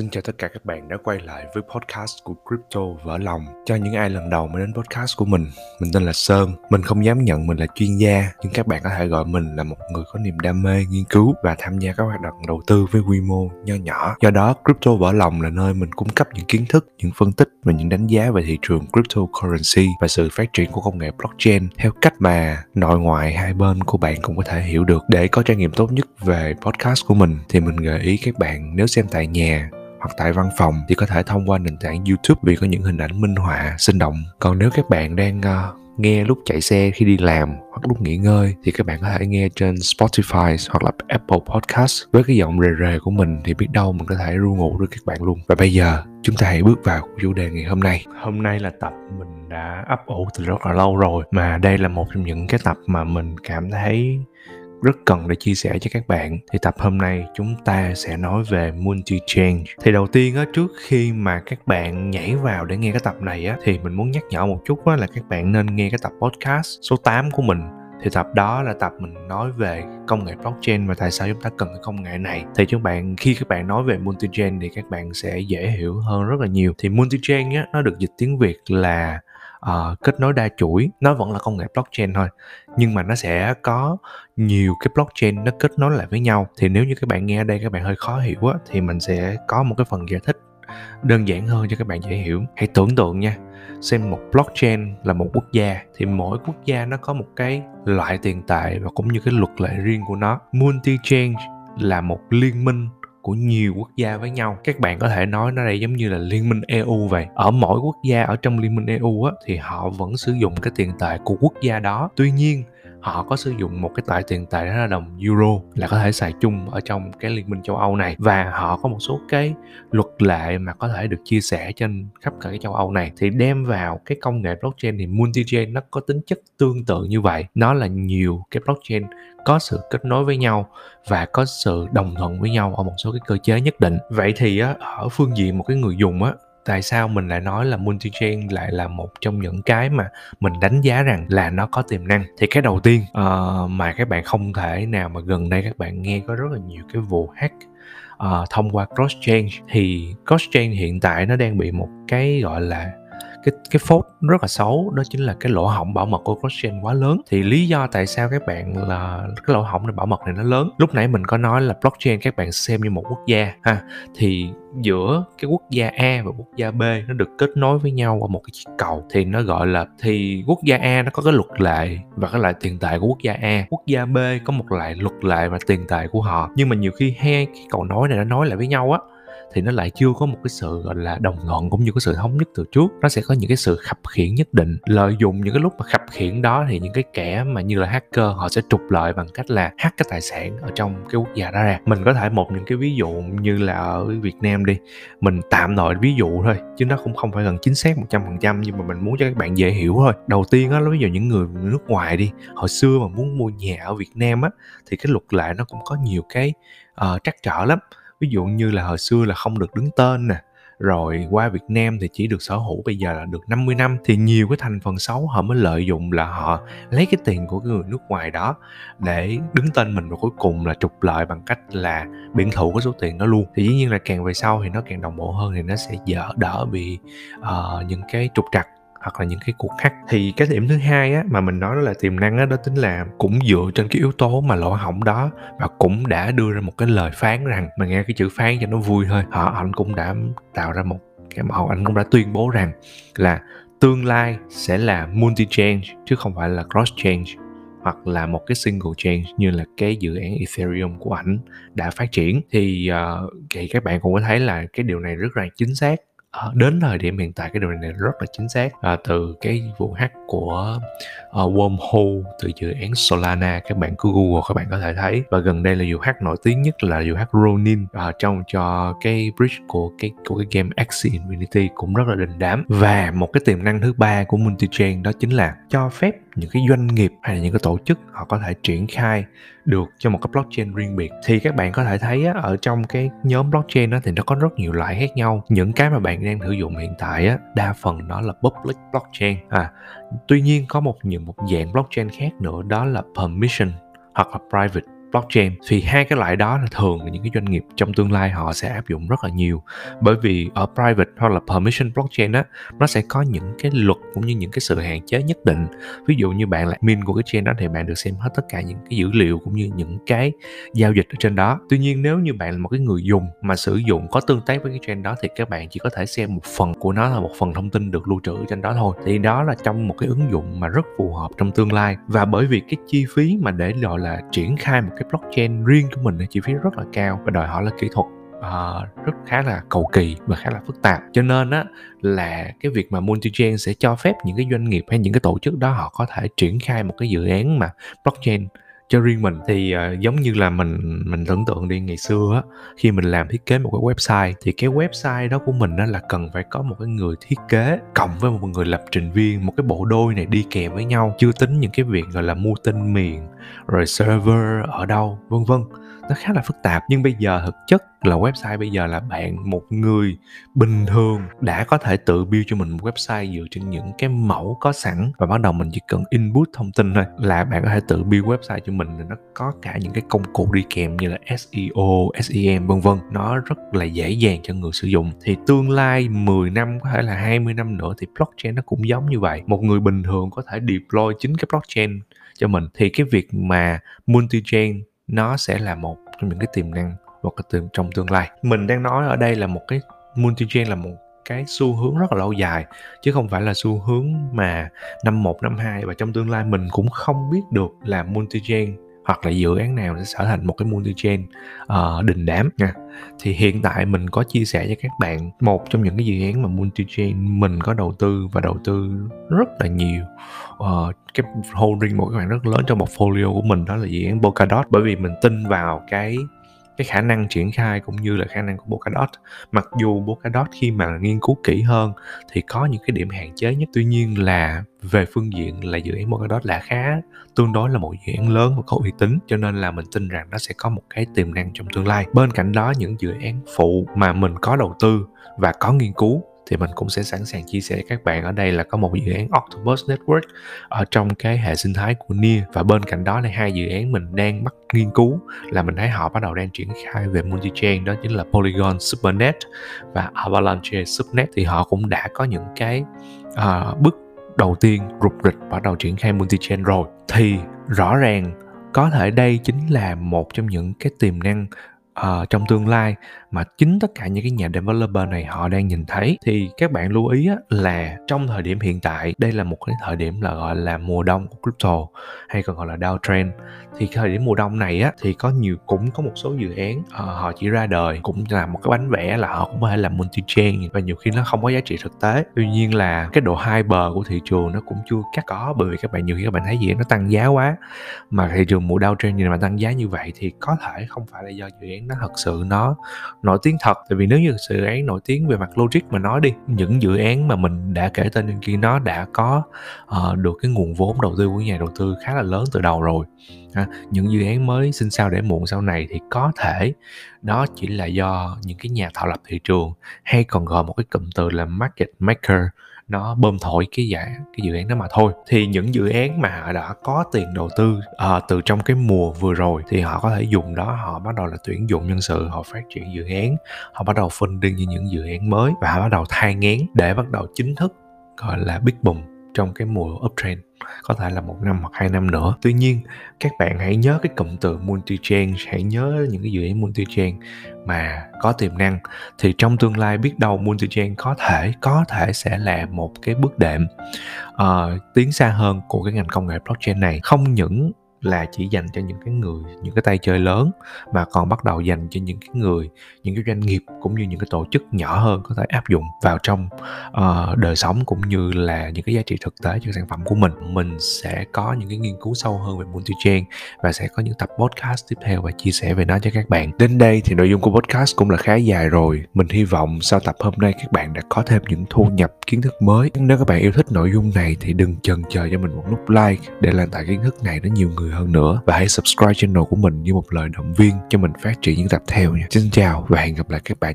Xin chào tất cả các bạn đã quay lại với podcast của Crypto Vỡ Lòng. Cho những ai lần đầu mới đến podcast của mình, mình tên là Sơn. Mình không dám nhận mình là chuyên gia, nhưng các bạn có thể gọi mình là một người có niềm đam mê, nghiên cứu và tham gia các hoạt động đầu tư với quy mô nho nhỏ. Do đó, Crypto Vỡ Lòng là nơi mình cung cấp những kiến thức, những phân tích và những đánh giá về thị trường cryptocurrency và sự phát triển của công nghệ blockchain theo cách mà nội ngoại hai bên của bạn cũng có thể hiểu được. Để có trải nghiệm tốt nhất về podcast của mình thì mình gợi ý các bạn nếu xem tại nhà hoặc tại văn phòng thì có thể thông qua nền tảng YouTube vì có những hình ảnh minh họa sinh động. Còn nếu các bạn đang uh, nghe lúc chạy xe khi đi làm hoặc lúc nghỉ ngơi thì các bạn có thể nghe trên Spotify hoặc là Apple Podcast với cái giọng rề rề của mình thì biết đâu mình có thể ru ngủ được các bạn luôn. Và bây giờ chúng ta hãy bước vào chủ đề ngày hôm nay. Hôm nay là tập mình đã ấp ủ từ rất là lâu rồi mà đây là một trong những cái tập mà mình cảm thấy rất cần để chia sẻ cho các bạn. Thì tập hôm nay chúng ta sẽ nói về multi change. Thì đầu tiên á, trước khi mà các bạn nhảy vào để nghe cái tập này á, thì mình muốn nhắc nhở một chút á, là các bạn nên nghe cái tập podcast số 8 của mình. Thì tập đó là tập mình nói về công nghệ blockchain và tại sao chúng ta cần cái công nghệ này. Thì các bạn, khi các bạn nói về multi-chain thì các bạn sẽ dễ hiểu hơn rất là nhiều. Thì multi-chain á, nó được dịch tiếng việt là uh, kết nối đa chuỗi nó vẫn là công nghệ blockchain thôi nhưng mà nó sẽ có nhiều cái blockchain nó kết nối lại với nhau. Thì nếu như các bạn nghe ở đây các bạn hơi khó hiểu á thì mình sẽ có một cái phần giải thích đơn giản hơn cho các bạn dễ hiểu. Hãy tưởng tượng nha xem một blockchain là một quốc gia thì mỗi quốc gia nó có một cái loại tiền tệ và cũng như cái luật lệ riêng của nó. Multi chain là một liên minh của nhiều quốc gia với nhau. Các bạn có thể nói nó đây giống như là liên minh EU vậy. Ở mỗi quốc gia ở trong liên minh EU á, thì họ vẫn sử dụng cái tiền tệ của quốc gia đó. Tuy nhiên họ có sử dụng một cái tệ tiền tệ đó là đồng euro là có thể xài chung ở trong cái liên minh châu âu này. Và họ có một số cái luật lệ mà có thể được chia sẻ trên khắp cả cái châu âu này. Thì đem vào cái công nghệ blockchain thì multi chain nó có tính chất tương tự như vậy. Nó là nhiều cái blockchain có sự kết nối với nhau và có sự đồng thuận với nhau ở một số cái cơ chế nhất định. Vậy thì á, ở phương diện một cái người dùng á tại sao mình lại nói là multi-chain lại là một trong những cái mà mình đánh giá rằng là nó có tiềm năng? Thì cái đầu tiên uh, mà các bạn không thể nào mà gần đây các bạn nghe có rất là nhiều cái vụ hack uh, thông qua cross chain thì cross chain hiện tại nó đang bị một cái gọi là cái cái phốt rất là xấu, đó chính là cái lỗ hổng bảo mật của blockchain quá lớn. Thì lý do tại sao các bạn là, cái lỗ hổng này bảo mật này nó lớn? Lúc nãy mình có nói là blockchain các bạn xem như một quốc gia, ha. Thì giữa cái quốc gia A và quốc gia B nó được kết nối với nhau qua một cái chiếc cầu. Thì nó gọi là, thì quốc gia A nó có cái luật lệ và cái loại tiền tệ của quốc gia A. Quốc gia B có một loại luật lệ và tiền tệ của họ. Nhưng mà nhiều khi hai cái cầu nối này nó nói lại với nhau á thì nó lại chưa có một cái sự gọi là đồng thuận cũng như cái sự thống nhất từ trước. Nó sẽ có những cái sự khập khiển nhất định. Lợi dụng những cái lúc mà khập khiển đó thì những cái kẻ mà như là hacker họ sẽ trục lợi bằng cách là hack cái tài sản ở trong cái quốc gia đó ra. Mình có thể một những cái ví dụ như là ở Việt Nam đi mình tạm nội ví dụ thôi chứ nó cũng không phải gần chính xác một trăm phần trăm nhưng mà mình muốn cho các bạn dễ hiểu thôi. Đầu tiên á ví dụ những người nước ngoài đi hồi xưa mà muốn mua nhà ở Việt Nam á thì cái luật lệ nó cũng có nhiều cái uh, trắc trở lắm ví dụ như là hồi xưa là không được đứng tên nè rồi qua Việt Nam thì chỉ được sở hữu bây giờ là được 50 năm thì nhiều cái thành phần xấu họ mới lợi dụng là họ lấy cái tiền của cái người nước ngoài đó để đứng tên mình và cuối cùng là trục lợi bằng cách là biển thủ cái số tiền đó luôn. Thì dĩ nhiên là càng về sau thì nó càng đồng bộ hơn thì nó sẽ dở đỡ bị uh, những cái trục trặc hoặc là những cái cuộc hack. Thì cái điểm thứ hai á mà mình nói đó là tiềm năng á đó tính là cũng dựa trên cái yếu tố mà lỗ hỏng đó và cũng đã đưa ra một cái lời phán rằng mà nghe cái chữ phán cho nó vui thôi họ anh cũng đã tạo ra một cái mẫu anh cũng đã tuyên bố rằng là tương lai sẽ là multi change chứ không phải là cross change hoặc là một cái single chain như là cái dự án Ethereum của ảnh đã phát triển. Thì uh, thì các bạn cũng có thấy là cái điều này rất là chính xác à, đến thời điểm hiện tại cái điều này rất là chính xác. À, từ cái vụ hack của uh, wormhole từ dự án Solana các bạn cứ google các bạn có thể thấy. Và gần đây là vụ hack nổi tiếng nhất là vụ hack Ronin uh, trong cho cái bridge của cái của cái game Axie Infinity cũng rất là đình đám. Và một cái tiềm năng thứ ba của multi-chain đó chính là cho phép những cái doanh nghiệp hay là những cái tổ chức họ có thể triển khai được cho một cái blockchain riêng biệt. Thì các bạn có thể thấy á, ở trong cái nhóm blockchain đó thì nó có rất nhiều loại khác nhau. Những cái mà bạn đang sử dụng hiện tại á, đa phần nó là public blockchain. À tuy nhiên có một những một dạng blockchain khác nữa đó là permission hoặc là private blockchain, thì hai cái loại đó là thường là những cái doanh nghiệp trong tương lai họ sẽ áp dụng rất là nhiều. Bởi vì ở private hoặc là permission blockchain á, nó sẽ có những cái luật cũng như những cái sự hạn chế nhất định. Ví dụ như bạn là min của cái chain đó thì bạn được xem hết tất cả những cái dữ liệu cũng như những cái giao dịch ở trên đó. Tuy nhiên nếu như bạn là một cái người dùng mà sử dụng có tương tác với cái chain đó thì các bạn chỉ có thể xem một phần của nó là một phần thông tin được lưu trữ trên đó thôi. Thì đó là trong một cái ứng dụng mà rất phù hợp trong tương lai. Và bởi vì cái chi phí mà để gọi là triển khai một cái blockchain riêng của mình thì chi phí rất là cao và đòi hỏi là kỹ thuật uh, rất khá là cầu kỳ và khá là phức tạp. Cho nên á là cái việc mà multi-chain sẽ cho phép những cái doanh nghiệp hay những cái tổ chức đó họ có thể triển khai một cái dự án mà blockchain cho riêng mình thì uh, giống như là mình mình tưởng tượng đi ngày xưa á khi mình làm thiết kế một cái website thì cái website đó của mình đó là cần phải có một cái người thiết kế cộng với một người lập trình viên một cái bộ đôi này đi kèm với nhau chưa tính những cái việc gọi là mua tên miền rồi server ở đâu vân vân nó khá là phức tạp. Nhưng bây giờ thực chất là website bây giờ là bạn một người bình thường đã có thể tự build cho mình một website dựa trên những cái mẫu có sẵn. Và bắt đầu mình chỉ cần input thông tin thôi là bạn có thể tự build website cho mình. Nó có cả những cái công cụ đi kèm như là SEO, SEM vân vân. Nó rất là dễ dàng cho người sử dụng. Thì tương lai 10 năm có thể là 20 năm nữa thì blockchain nó cũng giống như vậy. Một người bình thường có thể deploy chính cái blockchain cho mình. Thì cái việc mà multi chain nó sẽ là một trong những cái tiềm năng hoặc cái tiềm trong tương lai. Mình đang nói ở đây là một cái multi chain là một cái xu hướng rất là lâu dài chứ không phải là xu hướng mà năm 1, năm 2 và trong tương lai mình cũng không biết được là multi chain hoặc là dự án nào sẽ trở thành một cái multi chain uh, đình đám nha. Thì hiện tại mình có chia sẻ cho các bạn một trong những cái dự án mà multi chain mình có đầu tư và đầu tư rất là nhiều. Uh, cái holding một cái bạn rất lớn trong portfolio của mình đó là dự án Polkadot. Bởi vì mình tin vào cái cái khả năng triển khai cũng như là khả năng của Polkadot. Mặc dù Polkadot khi mà nghiên cứu kỹ hơn thì có những cái điểm hạn chế nhất. Tuy nhiên là về phương diện là dự án Polkadot là khá, tương đối là một dự án lớn và có uy tín, cho nên là mình tin rằng nó sẽ có một cái tiềm năng trong tương lai. Bên cạnh đó, những dự án phụ mà mình có đầu tư và có nghiên cứu thì mình cũng sẽ sẵn sàng chia sẻ với các bạn. Ở đây là có một dự án Octopus Network ở trong cái hệ sinh thái của NIA. Và bên cạnh đó là hai dự án mình đang bắt nghiên cứu là mình thấy họ bắt đầu đang triển khai về multi-chain đó chính là Polygon Supernet và Avalanche Subnet. Thì họ cũng đã có những cái uh, bước đầu tiên rục rịch bắt đầu triển khai multi-chain rồi. Thì rõ ràng có thể đây chính là một trong những cái tiềm năng uh, trong tương lai mà chính tất cả những cái nhà developer này họ đang nhìn thấy thì các bạn lưu ý á, là trong thời điểm hiện tại đây là một cái thời điểm là gọi là mùa đông của crypto hay còn gọi là downtrend thì thời điểm mùa đông này á thì có nhiều cũng có một số dự án uh, họ chỉ ra đời cũng là một cái bánh vẽ là họ cũng có thể làm multi chain và nhiều khi nó không có giá trị thực tế. Tuy nhiên là cái độ hai bờ của thị trường nó cũng chưa cắt có bởi vì các bạn nhiều khi các bạn thấy gì nó tăng giá quá. Mà thị trường mùa downtrend như mà tăng giá như vậy thì có thể không phải là do dự án nó thật sự nó nổi tiếng thật. Tại vì nếu như dự án nổi tiếng về mặt logic mà nói đi những dự án mà mình đã kể tên trên kia nó đã có uh, được cái nguồn vốn đầu tư của nhà đầu tư khá là lớn từ đầu rồi à, những dự án mới xin sao để muộn sau này thì có thể. Đó chỉ là do những cái nhà tạo lập thị trường hay còn gọi một cái cụm từ là market maker nó bơm thổi cái dạ cái dự án đó mà thôi. Thì những dự án mà họ đã có tiền đầu tư à, từ trong cái mùa vừa rồi thì họ có thể dùng đó họ bắt đầu là tuyển dụng nhân sự họ phát triển dự án họ bắt đầu phân như những dự án mới và họ bắt đầu thai ngén để bắt đầu chính thức gọi là big boom trong cái mùa uptrend có thể là một năm hoặc hai năm nữa. Tuy nhiên các bạn hãy nhớ cái cụm từ multi chain hãy nhớ những cái dự án multi chain mà có tiềm năng. Thì trong tương lai biết đâu multi chain có thể có thể sẽ là một cái bước đệm uh, tiến xa hơn của cái ngành công nghệ blockchain này. Không những là chỉ dành cho những cái người những cái tay chơi lớn mà còn bắt đầu dành cho những cái người những cái doanh nghiệp cũng như những cái tổ chức nhỏ hơn có thể áp dụng vào trong uh, đời sống cũng như là những cái giá trị thực tế cho sản phẩm của mình. Mình sẽ có những cái nghiên cứu sâu hơn về multi chain và sẽ có những tập podcast tiếp theo và chia sẻ về nó cho các bạn. Đến đây thì nội dung của podcast cũng là khá dài rồi. Mình hy vọng sau tập hôm nay các bạn đã có thêm những thu nhập kiến thức mới. Nếu các bạn yêu thích nội dung này thì đừng chần chờ cho mình một nút like để lan tỏa kiến thức này đến nhiều người người hơn nữa. Và hãy subscribe channel của mình như một lời động viên cho mình phát triển những tập theo nha. Xin chào và hẹn gặp lại các bạn